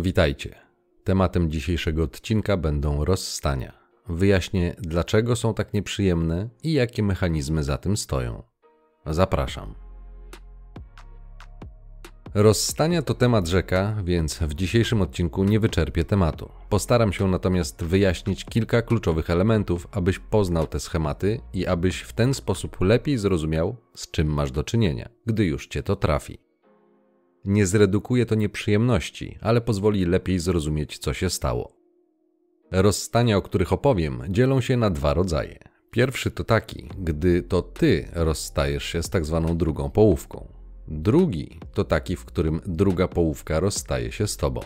Witajcie. Tematem dzisiejszego odcinka będą rozstania. Wyjaśnię, dlaczego są tak nieprzyjemne i jakie mechanizmy za tym stoją. Zapraszam. Rozstania to temat rzeka, więc w dzisiejszym odcinku nie wyczerpię tematu. Postaram się natomiast wyjaśnić kilka kluczowych elementów, abyś poznał te schematy i abyś w ten sposób lepiej zrozumiał, z czym masz do czynienia, gdy już cię to trafi. Nie zredukuje to nieprzyjemności, ale pozwoli lepiej zrozumieć, co się stało. Rozstania, o których opowiem, dzielą się na dwa rodzaje. Pierwszy to taki, gdy to ty rozstajesz się z tak zwaną drugą połówką. Drugi to taki, w którym druga połówka rozstaje się z tobą.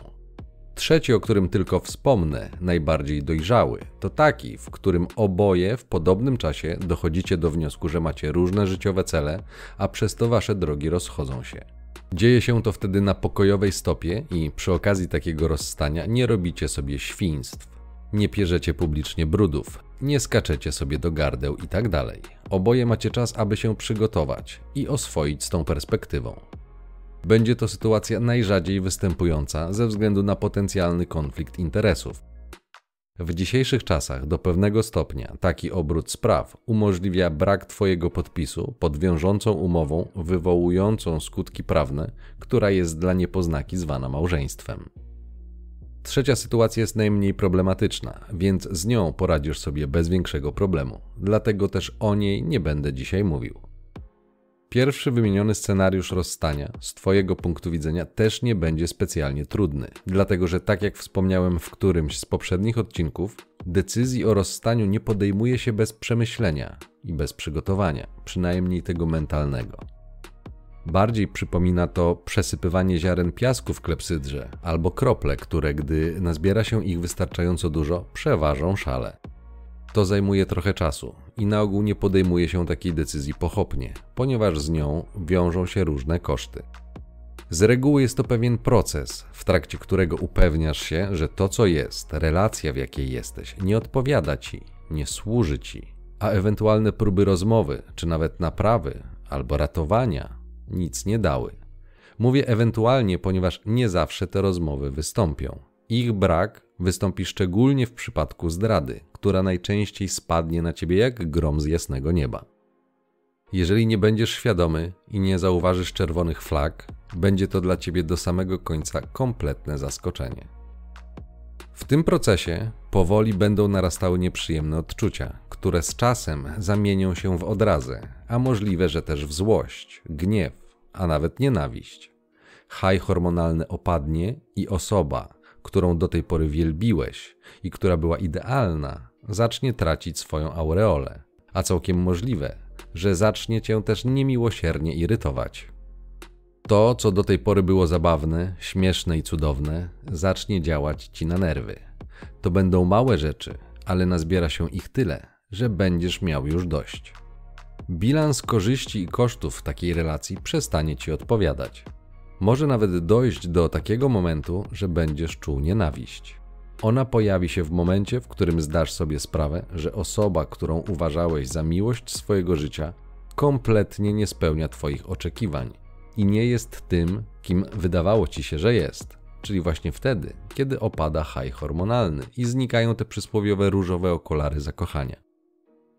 Trzeci, o którym tylko wspomnę, najbardziej dojrzały, to taki, w którym oboje w podobnym czasie dochodzicie do wniosku, że macie różne życiowe cele, a przez to wasze drogi rozchodzą się. Dzieje się to wtedy na pokojowej stopie i przy okazji takiego rozstania nie robicie sobie świństw, nie pierzecie publicznie brudów, nie skaczecie sobie do gardeł i tak dalej. Oboje macie czas, aby się przygotować i oswoić z tą perspektywą. Będzie to sytuacja najrzadziej występująca ze względu na potencjalny konflikt interesów. W dzisiejszych czasach do pewnego stopnia taki obrót spraw umożliwia brak Twojego podpisu pod wiążącą umową wywołującą skutki prawne, która jest dla niepoznaki zwana małżeństwem. Trzecia sytuacja jest najmniej problematyczna, więc z nią poradzisz sobie bez większego problemu. Dlatego też o niej nie będę dzisiaj mówił. Pierwszy wymieniony scenariusz rozstania z Twojego punktu widzenia też nie będzie specjalnie trudny, dlatego że tak jak wspomniałem w którymś z poprzednich odcinków, decyzji o rozstaniu nie podejmuje się bez przemyślenia i bez przygotowania, przynajmniej tego mentalnego. Bardziej przypomina to przesypywanie ziaren piasku w klepsydrze albo krople, które, gdy nazbiera się ich wystarczająco dużo, przeważą szale. To zajmuje trochę czasu i na ogół nie podejmuje się takiej decyzji pochopnie, ponieważ z nią wiążą się różne koszty. Z reguły jest to pewien proces, w trakcie którego upewniasz się, że to, co jest, relacja, w jakiej jesteś, nie odpowiada ci, nie służy ci, a ewentualne próby rozmowy, czy nawet naprawy albo ratowania nic nie dały. Mówię ewentualnie, ponieważ nie zawsze te rozmowy wystąpią. Ich brak wystąpi szczególnie w przypadku zdrady, która najczęściej spadnie na ciebie jak grom z jasnego nieba. Jeżeli nie będziesz świadomy i nie zauważysz czerwonych flag, będzie to dla ciebie do samego końca kompletne zaskoczenie. W tym procesie powoli będą narastały nieprzyjemne odczucia, które z czasem zamienią się w odrazę, a możliwe, że też w złość, gniew, a nawet nienawiść. Haj hormonalny opadnie i osoba, którą do tej pory wielbiłeś i która była idealna, zacznie tracić swoją aureolę, a całkiem możliwe, że zacznie cię też niemiłosiernie irytować. To, co do tej pory było zabawne, śmieszne i cudowne, zacznie działać ci na nerwy. To będą małe rzeczy, ale nazbiera się ich tyle, że będziesz miał już dość. Bilans korzyści i kosztów takiej relacji przestanie ci odpowiadać. Może nawet dojść do takiego momentu, że będziesz czuł nienawiść. Ona pojawi się w momencie, w którym zdasz sobie sprawę, że osoba, którą uważałeś za miłość swojego życia, kompletnie nie spełnia Twoich oczekiwań i nie jest tym, kim wydawało Ci się, że jest. Czyli właśnie wtedy, kiedy opada haj hormonalny i znikają te przysłowiowe różowe okulary zakochania.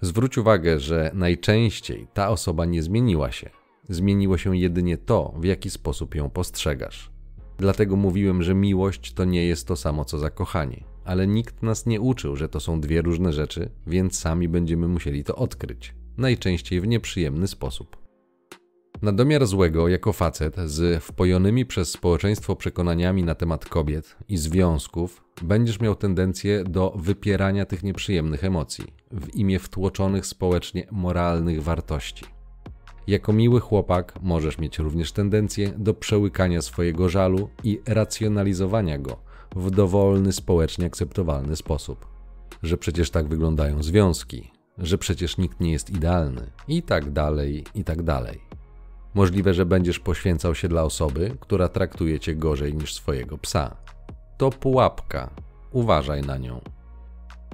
Zwróć uwagę, że najczęściej ta osoba nie zmieniła się. Zmieniło się jedynie to, w jaki sposób ją postrzegasz. Dlatego mówiłem, że miłość to nie jest to samo co zakochanie, ale nikt nas nie uczył, że to są dwie różne rzeczy, więc sami będziemy musieli to odkryć, najczęściej w nieprzyjemny sposób. Na domiar złego, jako facet z wpojonymi przez społeczeństwo przekonaniami na temat kobiet i związków, będziesz miał tendencję do wypierania tych nieprzyjemnych emocji w imię wtłoczonych społecznie moralnych wartości. Jako miły chłopak możesz mieć również tendencję do przełykania swojego żalu i racjonalizowania go w dowolny, społecznie akceptowalny sposób. Że przecież tak wyglądają związki, że przecież nikt nie jest idealny, i tak dalej, i tak dalej. Możliwe, że będziesz poświęcał się dla osoby, która traktuje cię gorzej niż swojego psa. To pułapka. Uważaj na nią.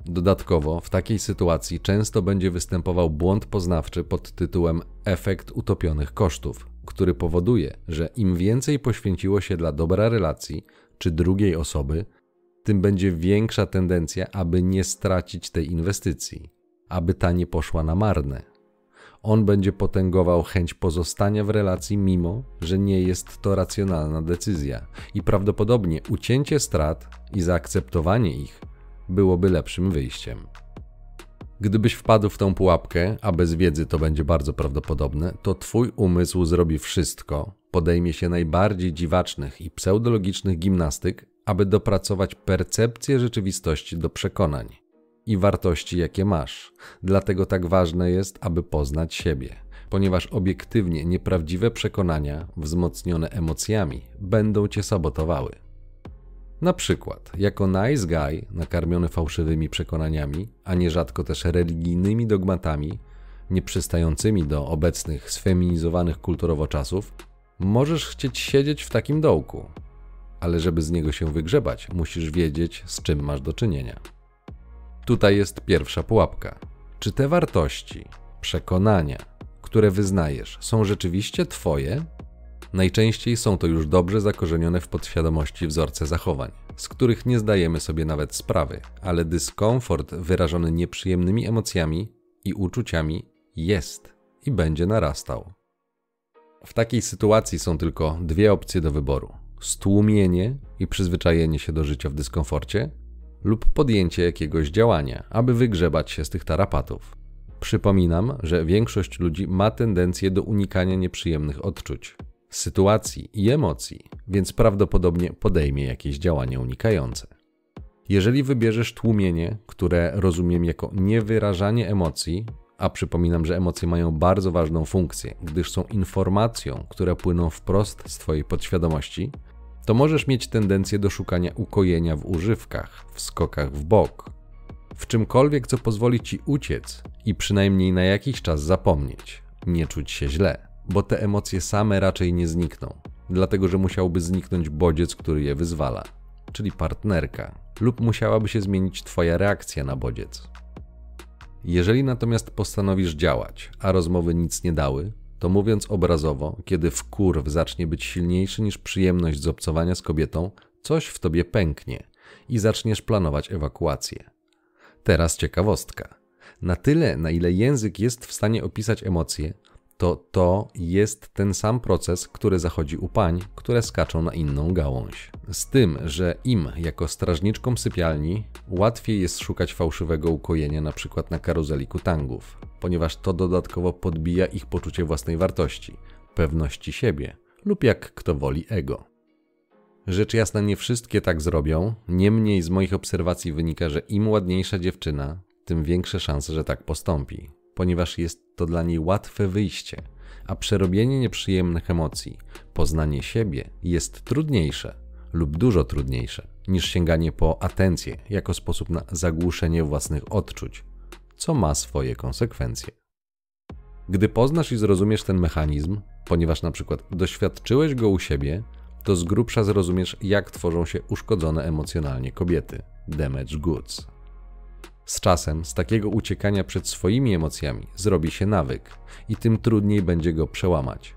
Dodatkowo, w takiej sytuacji często będzie występował błąd poznawczy pod tytułem efekt utopionych kosztów, który powoduje, że im więcej poświęciło się dla dobra relacji, czy drugiej osoby, tym będzie większa tendencja, aby nie stracić tej inwestycji, aby ta nie poszła na marne. On będzie potęgował chęć pozostania w relacji, mimo że nie jest to racjonalna decyzja, i prawdopodobnie ucięcie strat i zaakceptowanie ich byłoby lepszym wyjściem. Gdybyś wpadł w tą pułapkę, a bez wiedzy to będzie bardzo prawdopodobne, to twój umysł zrobi wszystko, podejmie się najbardziej dziwacznych i pseudologicznych gimnastyk, aby dopracować percepcję rzeczywistości do przekonań i wartości, jakie masz. Dlatego tak ważne jest, aby poznać siebie, ponieważ obiektywnie nieprawdziwe przekonania, wzmocnione emocjami, będą cię sabotowały. Na przykład, jako nice guy, nakarmiony fałszywymi przekonaniami, a nierzadko też religijnymi dogmatami, nieprzystającymi do obecnych sfeminizowanych kulturowo czasów, możesz chcieć siedzieć w takim dołku, ale żeby z niego się wygrzebać, musisz wiedzieć, z czym masz do czynienia. Tutaj jest pierwsza pułapka. Czy te wartości, przekonania, które wyznajesz, są rzeczywiście Twoje? Najczęściej są to już dobrze zakorzenione w podświadomości wzorce zachowań, z których nie zdajemy sobie nawet sprawy, ale dyskomfort wyrażony nieprzyjemnymi emocjami i uczuciami jest i będzie narastał. W takiej sytuacji są tylko dwie opcje do wyboru: stłumienie i przyzwyczajenie się do życia w dyskomforcie, lub podjęcie jakiegoś działania, aby wygrzebać się z tych tarapatów. Przypominam, że większość ludzi ma tendencję do unikania nieprzyjemnych odczuć, sytuacji i emocji, więc prawdopodobnie podejmie jakieś działania unikające. Jeżeli wybierzesz tłumienie, które rozumiem jako niewyrażanie emocji, a przypominam, że emocje mają bardzo ważną funkcję, gdyż są informacją, które płyną wprost z Twojej podświadomości, to możesz mieć tendencję do szukania ukojenia w używkach, w skokach w bok, w czymkolwiek, co pozwoli ci uciec i przynajmniej na jakiś czas zapomnieć, nie czuć się źle, bo te emocje same raczej nie znikną, dlatego że musiałby zniknąć bodziec, który je wyzwala, czyli partnerka, lub musiałaby się zmienić Twoja reakcja na bodziec. Jeżeli natomiast postanowisz działać, a rozmowy nic nie dały, to mówiąc obrazowo, kiedy wkurw zacznie być silniejszy niż przyjemność z obcowania z kobietą, coś w tobie pęknie i zaczniesz planować ewakuację. Teraz ciekawostka. Na tyle, na ile język jest w stanie opisać emocje, to to jest ten sam proces, który zachodzi u pań, które skaczą na inną gałąź. Z tym, że im, jako strażniczkom sypialni, łatwiej jest szukać fałszywego ukojenia np. na karuzeli kutangów, ponieważ to dodatkowo podbija ich poczucie własnej wartości, pewności siebie lub jak kto woli ego. Rzecz jasna, nie wszystkie tak zrobią, niemniej z moich obserwacji wynika, że im ładniejsza dziewczyna, tym większe szanse, że tak postąpi ponieważ jest to dla niej łatwe wyjście, a przerobienie nieprzyjemnych emocji, poznanie siebie jest trudniejsze lub dużo trudniejsze niż sięganie po atencję jako sposób na zagłuszenie własnych odczuć, co ma swoje konsekwencje. Gdy poznasz i zrozumiesz ten mechanizm, ponieważ na przykład doświadczyłeś go u siebie, to z grubsza zrozumiesz, jak tworzą się uszkodzone emocjonalnie kobiety damage goods. Z czasem z takiego uciekania przed swoimi emocjami zrobi się nawyk i tym trudniej będzie go przełamać.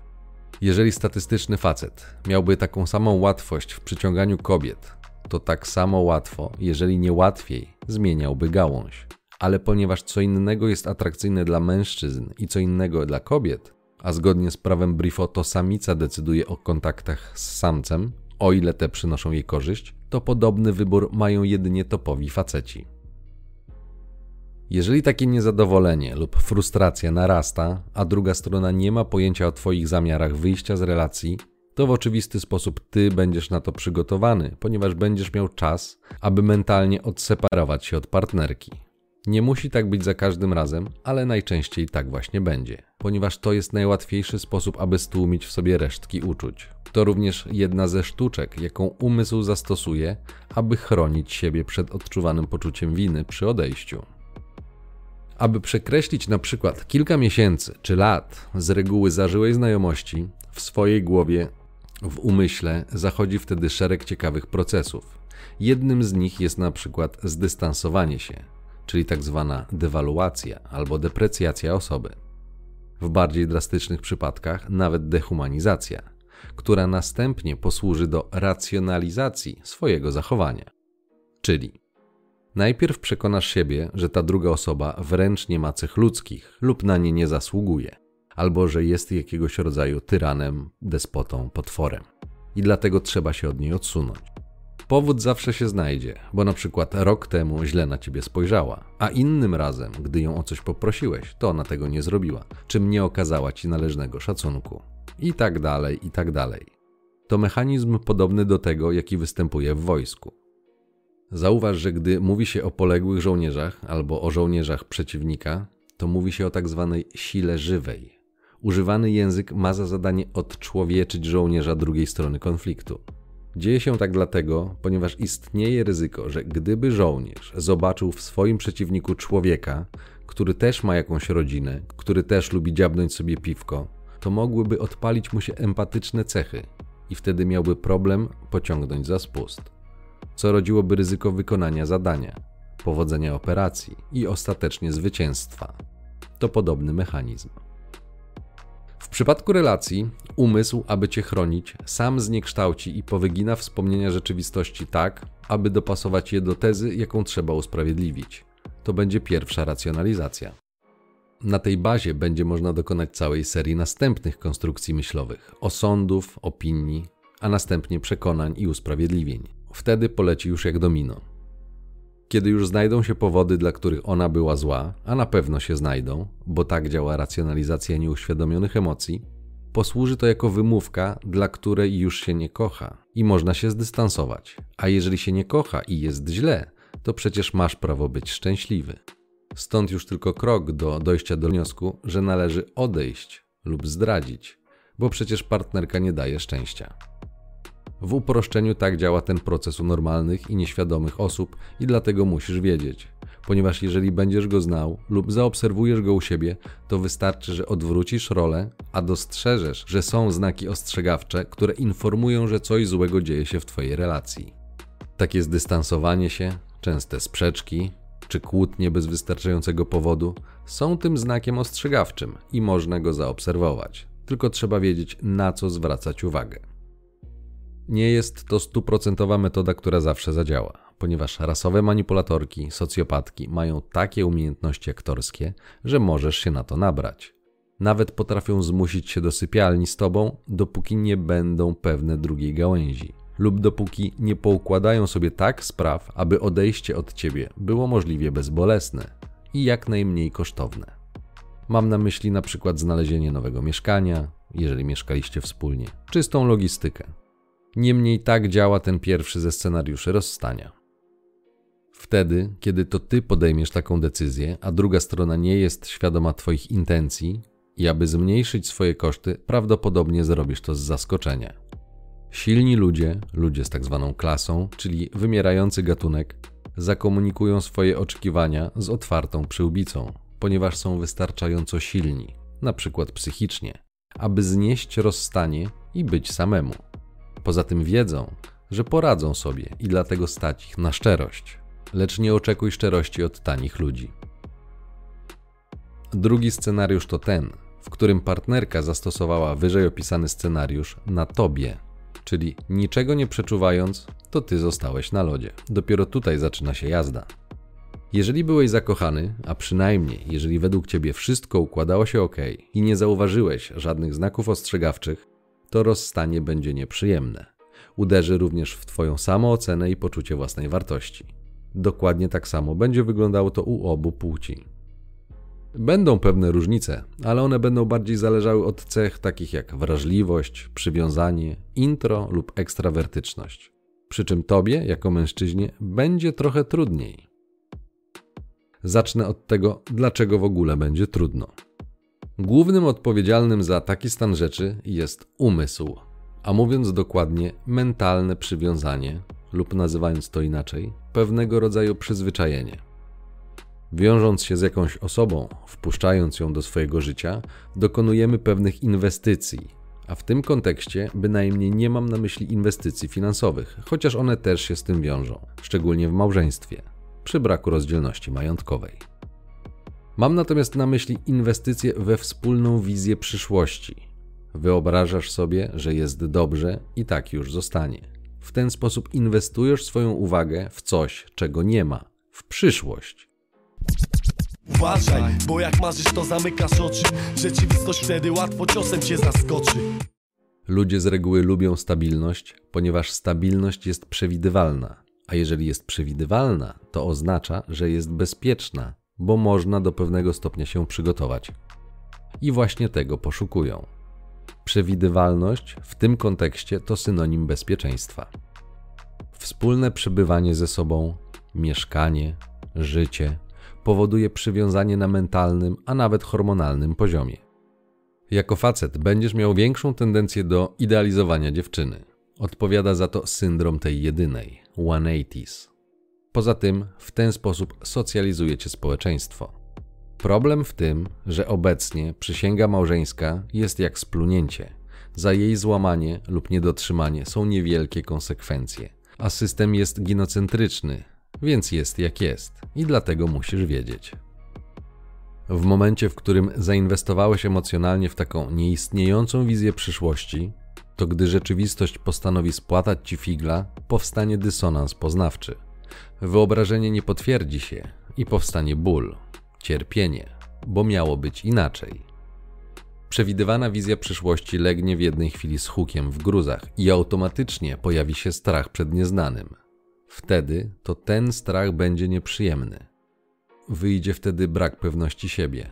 Jeżeli statystyczny facet miałby taką samą łatwość w przyciąganiu kobiet, to tak samo łatwo, jeżeli nie łatwiej, zmieniałby gałąź. Ale ponieważ co innego jest atrakcyjne dla mężczyzn i co innego dla kobiet, a zgodnie z prawem Brifo to samica decyduje o kontaktach z samcem, o ile te przynoszą jej korzyść, to podobny wybór mają jedynie topowi faceci. Jeżeli takie niezadowolenie lub frustracja narasta, a druga strona nie ma pojęcia o Twoich zamiarach wyjścia z relacji, to w oczywisty sposób Ty będziesz na to przygotowany, ponieważ będziesz miał czas, aby mentalnie odseparować się od partnerki. Nie musi tak być za każdym razem, ale najczęściej tak właśnie będzie, ponieważ to jest najłatwiejszy sposób, aby stłumić w sobie resztki uczuć. To również jedna ze sztuczek, jaką umysł zastosuje, aby chronić siebie przed odczuwanym poczuciem winy przy odejściu. Aby przekreślić na przykład kilka miesięcy czy lat z reguły zażyłej znajomości, w swojej głowie, w umyśle zachodzi wtedy szereg ciekawych procesów. Jednym z nich jest na przykład zdystansowanie się, czyli tak zwana dewaluacja albo deprecjacja osoby. W bardziej drastycznych przypadkach nawet dehumanizacja, która następnie posłuży do racjonalizacji swojego zachowania. Czyli najpierw przekonasz siebie, że ta druga osoba wręcz nie ma cech ludzkich lub na nie nie zasługuje, albo że jest jakiegoś rodzaju tyranem, despotą, potworem i dlatego trzeba się od niej odsunąć. Powód zawsze się znajdzie, bo na przykład rok temu źle na ciebie spojrzała, a innym razem, gdy ją o coś poprosiłeś, to ona tego nie zrobiła, czym nie okazała ci należnego szacunku. I tak dalej, i tak dalej. To mechanizm podobny do tego, jaki występuje w wojsku. Zauważ, że gdy mówi się o poległych żołnierzach albo o żołnierzach przeciwnika, to mówi się o tak zwanej sile żywej. Używany język ma za zadanie odczłowieczyć żołnierza drugiej strony konfliktu. Dzieje się tak dlatego, ponieważ istnieje ryzyko, że gdyby żołnierz zobaczył w swoim przeciwniku człowieka, który też ma jakąś rodzinę, który też lubi dziabnąć sobie piwko, to mogłyby odpalić mu się empatyczne cechy i wtedy miałby problem pociągnąć za spust, co rodziłoby ryzyko wykonania zadania, powodzenia operacji i ostatecznie zwycięstwa. To podobny mechanizm. W przypadku relacji, umysł, aby cię chronić, sam zniekształci i powygina wspomnienia rzeczywistości tak, aby dopasować je do tezy, jaką trzeba usprawiedliwić. To będzie pierwsza racjonalizacja. Na tej bazie będzie można dokonać całej serii następnych konstrukcji myślowych, osądów, opinii, a następnie przekonań i usprawiedliwień. Wtedy poleci już jak domino. Kiedy już znajdą się powody, dla których ona była zła, a na pewno się znajdą, bo tak działa racjonalizacja nieuświadomionych emocji, posłuży to jako wymówka, dla której już się nie kocha i można się zdystansować. A jeżeli się nie kocha i jest źle, to przecież masz prawo być szczęśliwy. Stąd już tylko krok do dojścia do wniosku, że należy odejść lub zdradzić, bo przecież partnerka nie daje szczęścia. W uproszczeniu tak działa ten proces u normalnych i nieświadomych osób i dlatego musisz wiedzieć. Ponieważ jeżeli będziesz go znał lub zaobserwujesz go u siebie, to wystarczy, że odwrócisz rolę, a dostrzeżesz, że są znaki ostrzegawcze, które informują, że coś złego dzieje się w Twojej relacji. Takie zdystansowanie się, częste sprzeczki czy kłótnie bez wystarczającego powodu są tym znakiem ostrzegawczym i można go zaobserwować. Tylko trzeba wiedzieć, na co zwracać uwagę. Nie jest to stuprocentowa metoda, która zawsze zadziała, ponieważ rasowe manipulatorki, socjopatki mają takie umiejętności aktorskie, że możesz się na to nabrać. Nawet potrafią zmusić się do sypialni z tobą, dopóki nie będą pewne drugiej gałęzi, lub dopóki nie poukładają sobie tak spraw, aby odejście od ciebie było możliwie bezbolesne i jak najmniej kosztowne. Mam na myśli na przykład znalezienie nowego mieszkania, jeżeli mieszkaliście wspólnie, czystą logistykę, Niemniej tak działa ten pierwszy ze scenariuszy rozstania. Wtedy, kiedy to ty podejmiesz taką decyzję, a druga strona nie jest świadoma Twoich intencji, i aby zmniejszyć swoje koszty, prawdopodobnie zrobisz to z zaskoczenia. Silni ludzie, ludzie z tak zwaną klasą, czyli wymierający gatunek, zakomunikują swoje oczekiwania z otwartą przyłbicą, ponieważ są wystarczająco silni, na przykład psychicznie, aby znieść rozstanie i być samemu. Poza tym wiedzą, że poradzą sobie i dlatego stać ich na szczerość. Lecz nie oczekuj szczerości od tanich ludzi. Drugi scenariusz to ten, w którym partnerka zastosowała wyżej opisany scenariusz na tobie, czyli niczego nie przeczuwając, to ty zostałeś na lodzie. Dopiero tutaj zaczyna się jazda. Jeżeli byłeś zakochany, a przynajmniej jeżeli według ciebie wszystko układało się ok i nie zauważyłeś żadnych znaków ostrzegawczych, to rozstanie będzie nieprzyjemne. Uderzy również w Twoją samoocenę i poczucie własnej wartości. Dokładnie tak samo będzie wyglądało to u obu płci. Będą pewne różnice, ale one będą bardziej zależały od cech takich jak wrażliwość, przywiązanie, intro lub ekstrawertyczność. Przy czym tobie, jako mężczyźnie, będzie trochę trudniej. Zacznę od tego, dlaczego w ogóle będzie trudno. Głównym odpowiedzialnym za taki stan rzeczy jest umysł, a mówiąc dokładnie, mentalne przywiązanie, lub nazywając to inaczej, pewnego rodzaju przyzwyczajenie. Wiążąc się z jakąś osobą, wpuszczając ją do swojego życia, dokonujemy pewnych inwestycji, a w tym kontekście bynajmniej nie mam na myśli inwestycji finansowych, chociaż one też się z tym wiążą, szczególnie w małżeństwie, przy braku rozdzielności majątkowej. Mam natomiast na myśli inwestycje we wspólną wizję przyszłości. Wyobrażasz sobie, że jest dobrze i tak już zostanie. W ten sposób inwestujesz swoją uwagę w coś, czego nie ma, w przyszłość. Uważaj, bo jak marzysz to zamykasz oczy Rzeczywistość wtedy łatwo ciosem cię zaskoczy Ludzie z reguły lubią stabilność, ponieważ stabilność jest przewidywalna, a jeżeli jest przewidywalna, to oznacza, że jest bezpieczna, bo można do pewnego stopnia się przygotować. I właśnie tego poszukują. Przewidywalność w tym kontekście to synonim bezpieczeństwa. Wspólne przebywanie ze sobą, mieszkanie, życie powoduje przywiązanie na mentalnym, a nawet hormonalnym poziomie. Jako facet będziesz miał większą tendencję do idealizowania dziewczyny. Odpowiada za to syndrom tej jedynej, 180s. Poza tym, w ten sposób socjalizujecie społeczeństwo. Problem w tym, że obecnie przysięga małżeńska jest jak splunięcie. Za jej złamanie lub niedotrzymanie są niewielkie konsekwencje, a system jest ginocentryczny, więc jest jak jest i dlatego musisz wiedzieć. W momencie, w którym zainwestowałeś emocjonalnie w taką nieistniejącą wizję przyszłości, to gdy rzeczywistość postanowi spłatać ci figla, powstanie dysonans poznawczy. Wyobrażenie nie potwierdzi się i powstanie ból, cierpienie, bo miało być inaczej. Przewidywana wizja przyszłości legnie w jednej chwili z hukiem w gruzach i automatycznie pojawi się strach przed nieznanym. Wtedy to ten strach będzie nieprzyjemny. Wyjdzie wtedy brak pewności siebie,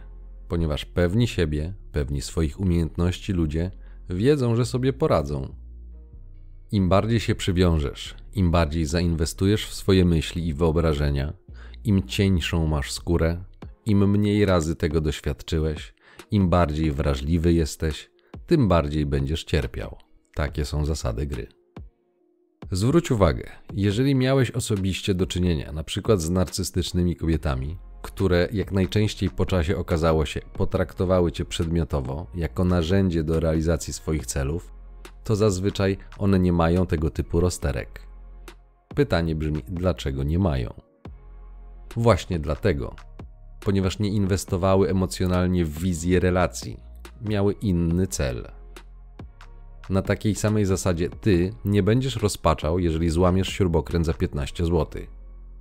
ponieważ pewni siebie, pewni swoich umiejętności ludzie wiedzą, że sobie poradzą. Im bardziej się przywiążesz, im bardziej zainwestujesz w swoje myśli i wyobrażenia, im cieńszą masz skórę, im mniej razy tego doświadczyłeś, im bardziej wrażliwy jesteś, tym bardziej będziesz cierpiał. Takie są zasady gry. Zwróć uwagę, jeżeli miałeś osobiście do czynienia przykład z narcystycznymi kobietami, które jak najczęściej po czasie okazało się potraktowały cię przedmiotowo, jako narzędzie do realizacji swoich celów, to zazwyczaj one nie mają tego typu rozterek. Pytanie brzmi, dlaczego nie mają? Właśnie dlatego, ponieważ nie inwestowały emocjonalnie w wizję relacji, miały inny cel. Na takiej samej zasadzie ty nie będziesz rozpaczał, jeżeli złamiesz śrubokręt za 15 zł.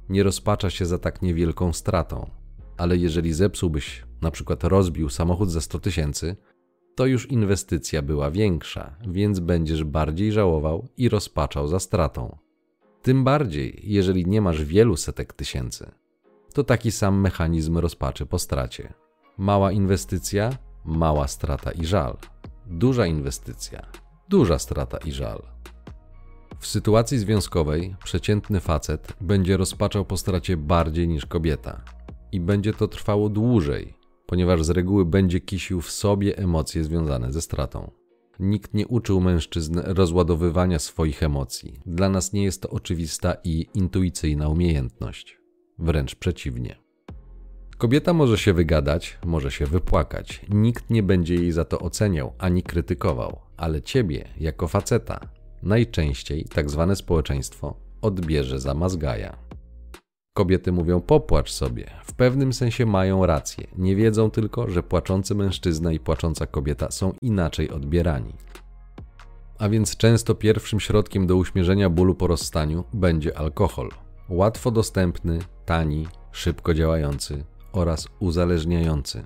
Nie rozpacza się za tak niewielką stratą, ale jeżeli zepsułbyś, na przykład rozbił samochód za 100 tysięcy, to już inwestycja była większa, więc będziesz bardziej żałował i rozpaczał za stratą. Tym bardziej, jeżeli nie masz wielu setek tysięcy. To taki sam mechanizm rozpaczy po stracie. Mała inwestycja, mała strata i żal. Duża inwestycja, duża strata i żal. W sytuacji związkowej przeciętny facet będzie rozpaczał po stracie bardziej niż kobieta i będzie to trwało dłużej, ponieważ z reguły będzie kisił w sobie emocje związane ze stratą. Nikt nie uczył mężczyzn rozładowywania swoich emocji. Dla nas nie jest to oczywista i intuicyjna umiejętność. Wręcz przeciwnie. Kobieta może się wygadać, może się wypłakać. Nikt nie będzie jej za to oceniał ani krytykował, ale ciebie, jako faceta, najczęściej tak zwane społeczeństwo odbierze za mazgaja. Kobiety mówią popłacz sobie. W pewnym sensie mają rację. Nie wiedzą tylko, że płaczący mężczyzna i płacząca kobieta są inaczej odbierani. A więc często pierwszym środkiem do uśmierzenia bólu po rozstaniu będzie alkohol. Łatwo dostępny, tani, szybko działający oraz uzależniający.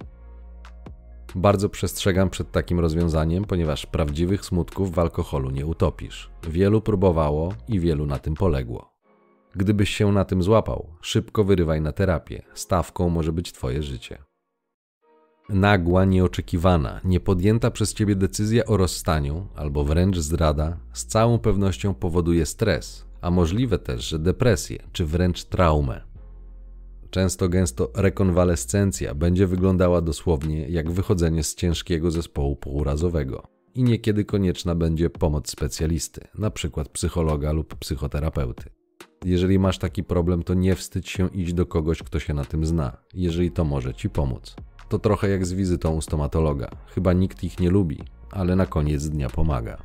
Bardzo przestrzegam przed takim rozwiązaniem, ponieważ prawdziwych smutków w alkoholu nie utopisz. Wielu próbowało i wielu na tym poległo. Gdybyś się na tym złapał, szybko wyrywaj na terapię. Stawką może być Twoje życie. Nagła, nieoczekiwana, niepodjęta przez Ciebie decyzja o rozstaniu albo wręcz zdrada z całą pewnością powoduje stres, a możliwe też, że depresję czy wręcz traumę. Często gęsto rekonwalescencja będzie wyglądała dosłownie jak wychodzenie z ciężkiego zespołu półrazowego i niekiedy konieczna będzie pomoc specjalisty, np. psychologa lub psychoterapeuty. Jeżeli masz taki problem, to nie wstydź się iść do kogoś, kto się na tym zna, jeżeli to może ci pomóc. To trochę jak z wizytą u stomatologa. Chyba nikt ich nie lubi, ale na koniec dnia pomaga.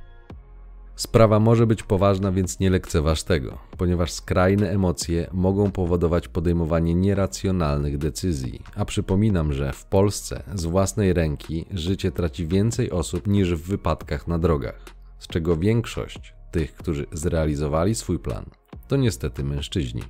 Sprawa może być poważna, więc nie lekceważ tego, ponieważ skrajne emocje mogą powodować podejmowanie nieracjonalnych decyzji. A przypominam, że w Polsce z własnej ręki życie traci więcej osób niż w wypadkach na drogach, z czego większość tych, którzy zrealizowali swój plan, to niestety mężczyźni.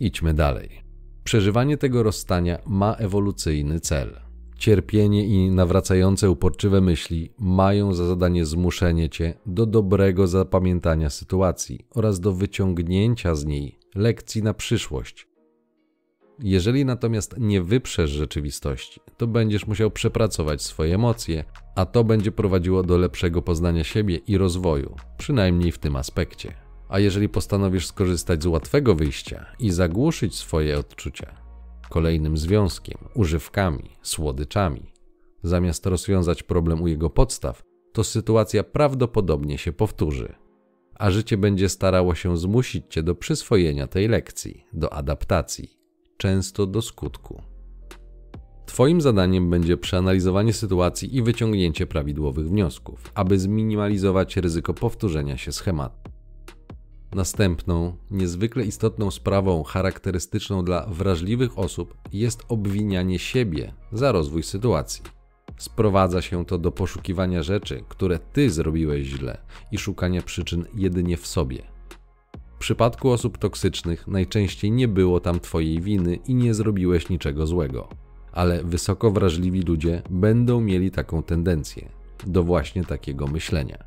Idźmy dalej. Przeżywanie tego rozstania ma ewolucyjny cel. Cierpienie i nawracające uporczywe myśli mają za zadanie zmuszenie cię do dobrego zapamiętania sytuacji oraz do wyciągnięcia z niej lekcji na przyszłość. Jeżeli natomiast nie wyprzesz rzeczywistości, to będziesz musiał przepracować swoje emocje, a to będzie prowadziło do lepszego poznania siebie i rozwoju, przynajmniej w tym aspekcie. A jeżeli postanowisz skorzystać z łatwego wyjścia i zagłuszyć swoje odczucia kolejnym związkiem, używkami, słodyczami, zamiast rozwiązać problem u jego podstaw, to sytuacja prawdopodobnie się powtórzy, a życie będzie starało się zmusić cię do przyswojenia tej lekcji, do adaptacji, często do skutku. Twoim zadaniem będzie przeanalizowanie sytuacji i wyciągnięcie prawidłowych wniosków, aby zminimalizować ryzyko powtórzenia się schematu. Następną, niezwykle istotną sprawą charakterystyczną dla wrażliwych osób jest obwinianie siebie za rozwój sytuacji. Sprowadza się to do poszukiwania rzeczy, które ty zrobiłeś źle i szukania przyczyn jedynie w sobie. W przypadku osób toksycznych najczęściej nie było tam twojej winy i nie zrobiłeś niczego złego, ale wysoko wrażliwi ludzie będą mieli taką tendencję do właśnie takiego myślenia.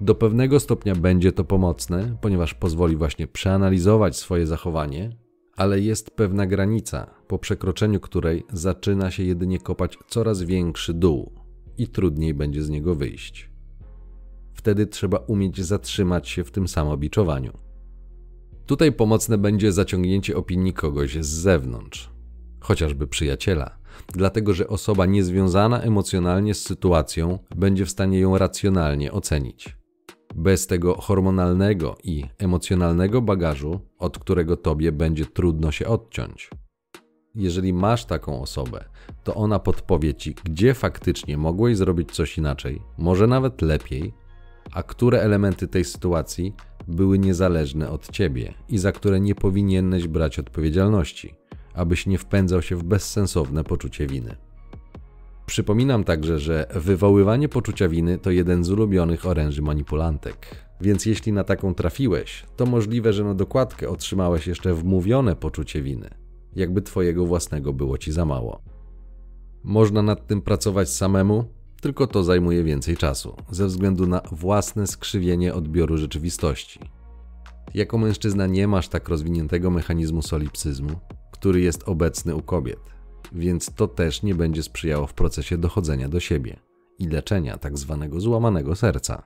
Do pewnego stopnia będzie to pomocne, ponieważ pozwoli właśnie przeanalizować swoje zachowanie, ale jest pewna granica, po przekroczeniu której zaczyna się jedynie kopać coraz większy dół i trudniej będzie z niego wyjść. Wtedy trzeba umieć zatrzymać się w tym samobiczowaniu. Tutaj pomocne będzie zaciągnięcie opinii kogoś z zewnątrz, chociażby przyjaciela, dlatego że osoba niezwiązana emocjonalnie z sytuacją będzie w stanie ją racjonalnie ocenić. Bez tego hormonalnego i emocjonalnego bagażu, od którego tobie będzie trudno się odciąć. Jeżeli masz taką osobę, to ona podpowie ci, gdzie faktycznie mogłeś zrobić coś inaczej, może nawet lepiej, a które elementy tej sytuacji były niezależne od ciebie i za które nie powinieneś brać odpowiedzialności, abyś nie wpędzał się w bezsensowne poczucie winy. Przypominam także, że wywoływanie poczucia winy to jeden z ulubionych oręży manipulantek. Więc jeśli na taką trafiłeś, to możliwe, że na dokładkę otrzymałeś jeszcze wmówione poczucie winy, jakby twojego własnego było ci za mało. Można nad tym pracować samemu, tylko to zajmuje więcej czasu, ze względu na własne skrzywienie odbioru rzeczywistości. Jako mężczyzna nie masz tak rozwiniętego mechanizmu solipsyzmu, który jest obecny u kobiet więc to też nie będzie sprzyjało w procesie dochodzenia do siebie i leczenia tak zwanego złamanego serca.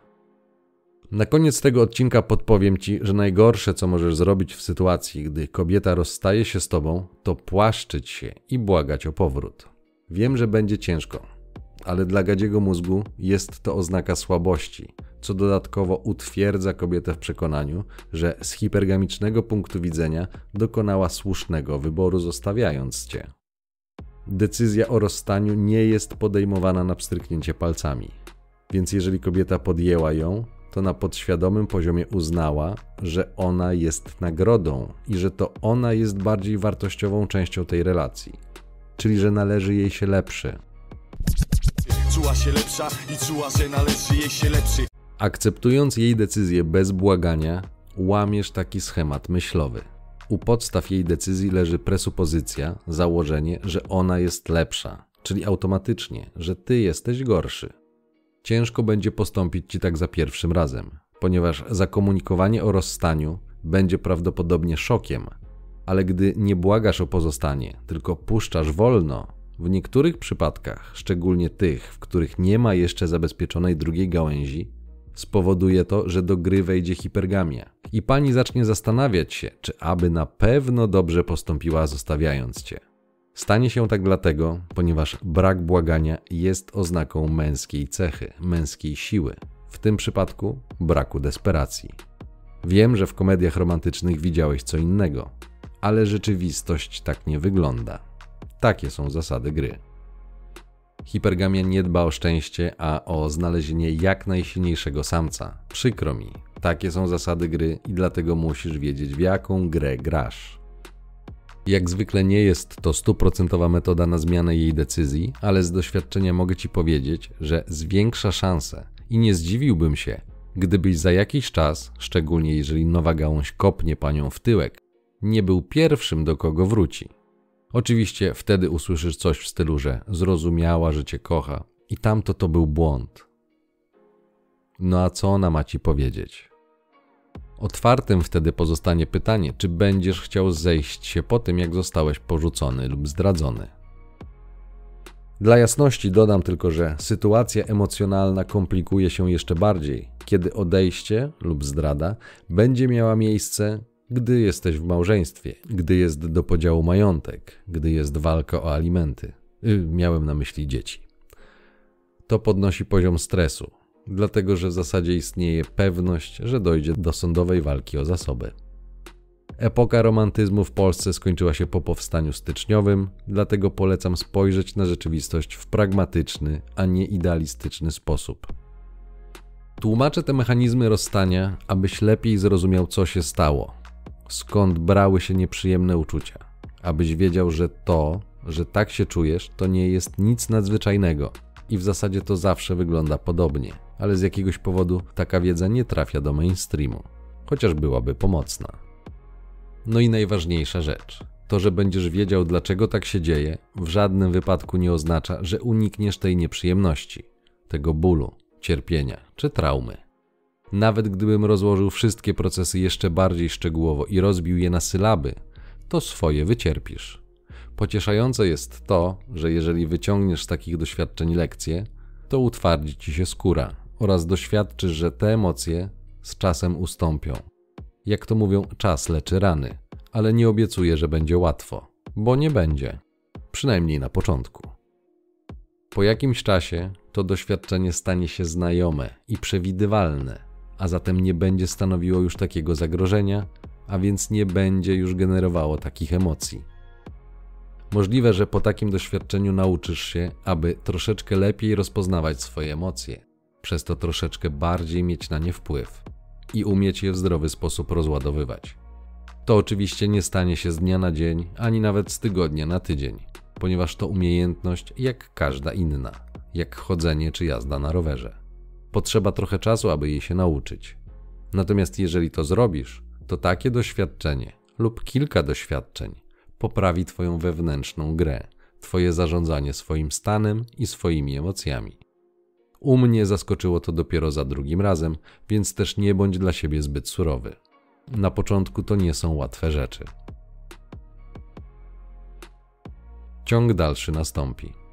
Na koniec tego odcinka podpowiem Ci, że najgorsze, co możesz zrobić w sytuacji, gdy kobieta rozstaje się z Tobą, to płaszczyć się i błagać o powrót. Wiem, że będzie ciężko, ale dla gadziego mózgu jest to oznaka słabości, co dodatkowo utwierdza kobietę w przekonaniu, że z hipergamicznego punktu widzenia dokonała słusznego wyboru, zostawiając Cię. Decyzja o rozstaniu nie jest podejmowana na pstryknięcie palcami. Więc jeżeli kobieta podjęła ją, to na podświadomym poziomie uznała, że ona jest nagrodą i że to ona jest bardziej wartościową częścią tej relacji, czyli że należy jej się lepszy. Czuła się lepsza i czuła, że należy jej się lepszy. Akceptując jej decyzję bez błagania, łamiesz taki schemat myślowy. U podstaw jej decyzji leży presupozycja, założenie, że ona jest lepsza, czyli automatycznie, że ty jesteś gorszy. Ciężko będzie postąpić ci tak za pierwszym razem, ponieważ zakomunikowanie o rozstaniu będzie prawdopodobnie szokiem, ale gdy nie błagasz o pozostanie, tylko puszczasz wolno, w niektórych przypadkach, szczególnie tych, w których nie ma jeszcze zabezpieczonej drugiej gałęzi, spowoduje to, że do gry wejdzie hipergamia i pani zacznie zastanawiać się, czy aby na pewno dobrze postąpiła zostawiając cię. Stanie się tak dlatego, ponieważ brak błagania jest oznaką męskiej cechy, męskiej siły, w tym przypadku braku desperacji. Wiem, że w komediach romantycznych widziałeś co innego, ale rzeczywistość tak nie wygląda. Takie są zasady gry. Hipergamia nie dba o szczęście, a o znalezienie jak najsilniejszego samca. Przykro mi, takie są zasady gry i dlatego musisz wiedzieć w jaką grę grasz. Jak zwykle nie jest to stuprocentowa metoda na zmianę jej decyzji, ale z doświadczenia mogę Ci powiedzieć, że zwiększa szanse i nie zdziwiłbym się, gdybyś za jakiś czas, szczególnie jeżeli nowa gałąź kopnie panią w tyłek, nie był pierwszym, do kogo wróci. Oczywiście wtedy usłyszysz coś w stylu, że zrozumiała, że cię kocha i tamto to był błąd. No a co ona ma ci powiedzieć? Otwartym wtedy pozostanie pytanie, czy będziesz chciał zejść się po tym, jak zostałeś porzucony lub zdradzony. Dla jasności dodam tylko, że sytuacja emocjonalna komplikuje się jeszcze bardziej, kiedy odejście lub zdrada będzie miała miejsce, gdy jesteś w małżeństwie, gdy jest do podziału majątek, gdy jest walka o alimenty. Yy, miałem na myśli dzieci. To podnosi poziom stresu, dlatego że w zasadzie istnieje pewność, że dojdzie do sądowej walki o zasoby. Epoka romantyzmu w Polsce skończyła się po powstaniu styczniowym, dlatego polecam spojrzeć na rzeczywistość w pragmatyczny, a nie idealistyczny sposób. Tłumaczę te mechanizmy rozstania, abyś lepiej zrozumiał, co się stało, skąd brały się nieprzyjemne uczucia, abyś wiedział, że to, że tak się czujesz, to nie jest nic nadzwyczajnego i w zasadzie to zawsze wygląda podobnie, ale z jakiegoś powodu taka wiedza nie trafia do mainstreamu, chociaż byłaby pomocna. No i najważniejsza rzecz. To, że będziesz wiedział, dlaczego tak się dzieje, w żadnym wypadku nie oznacza, że unikniesz tej nieprzyjemności, tego bólu, cierpienia czy traumy. Nawet gdybym rozłożył wszystkie procesy jeszcze bardziej szczegółowo i rozbił je na sylaby, to swoje wycierpisz. Pocieszające jest to, że jeżeli wyciągniesz z takich doświadczeń lekcje, to utwardzi ci się skóra oraz doświadczysz, że te emocje z czasem ustąpią. Jak to mówią, czas leczy rany, ale nie obiecuję, że będzie łatwo, bo nie będzie, przynajmniej na początku. Po jakimś czasie to doświadczenie stanie się znajome i przewidywalne, a zatem nie będzie stanowiło już takiego zagrożenia, a więc nie będzie już generowało takich emocji. Możliwe, że po takim doświadczeniu nauczysz się, aby troszeczkę lepiej rozpoznawać swoje emocje, przez to troszeczkę bardziej mieć na nie wpływ i umieć je w zdrowy sposób rozładowywać. To oczywiście nie stanie się z dnia na dzień, ani nawet z tygodnia na tydzień, ponieważ to umiejętność jak każda inna, jak chodzenie czy jazda na rowerze. Potrzeba trochę czasu, aby jej się nauczyć. Natomiast jeżeli to zrobisz, to takie doświadczenie lub kilka doświadczeń poprawi Twoją wewnętrzną grę, Twoje zarządzanie swoim stanem i swoimi emocjami. U mnie zaskoczyło to dopiero za drugim razem, więc też nie bądź dla siebie zbyt surowy. Na początku to nie są łatwe rzeczy. Ciąg dalszy nastąpi.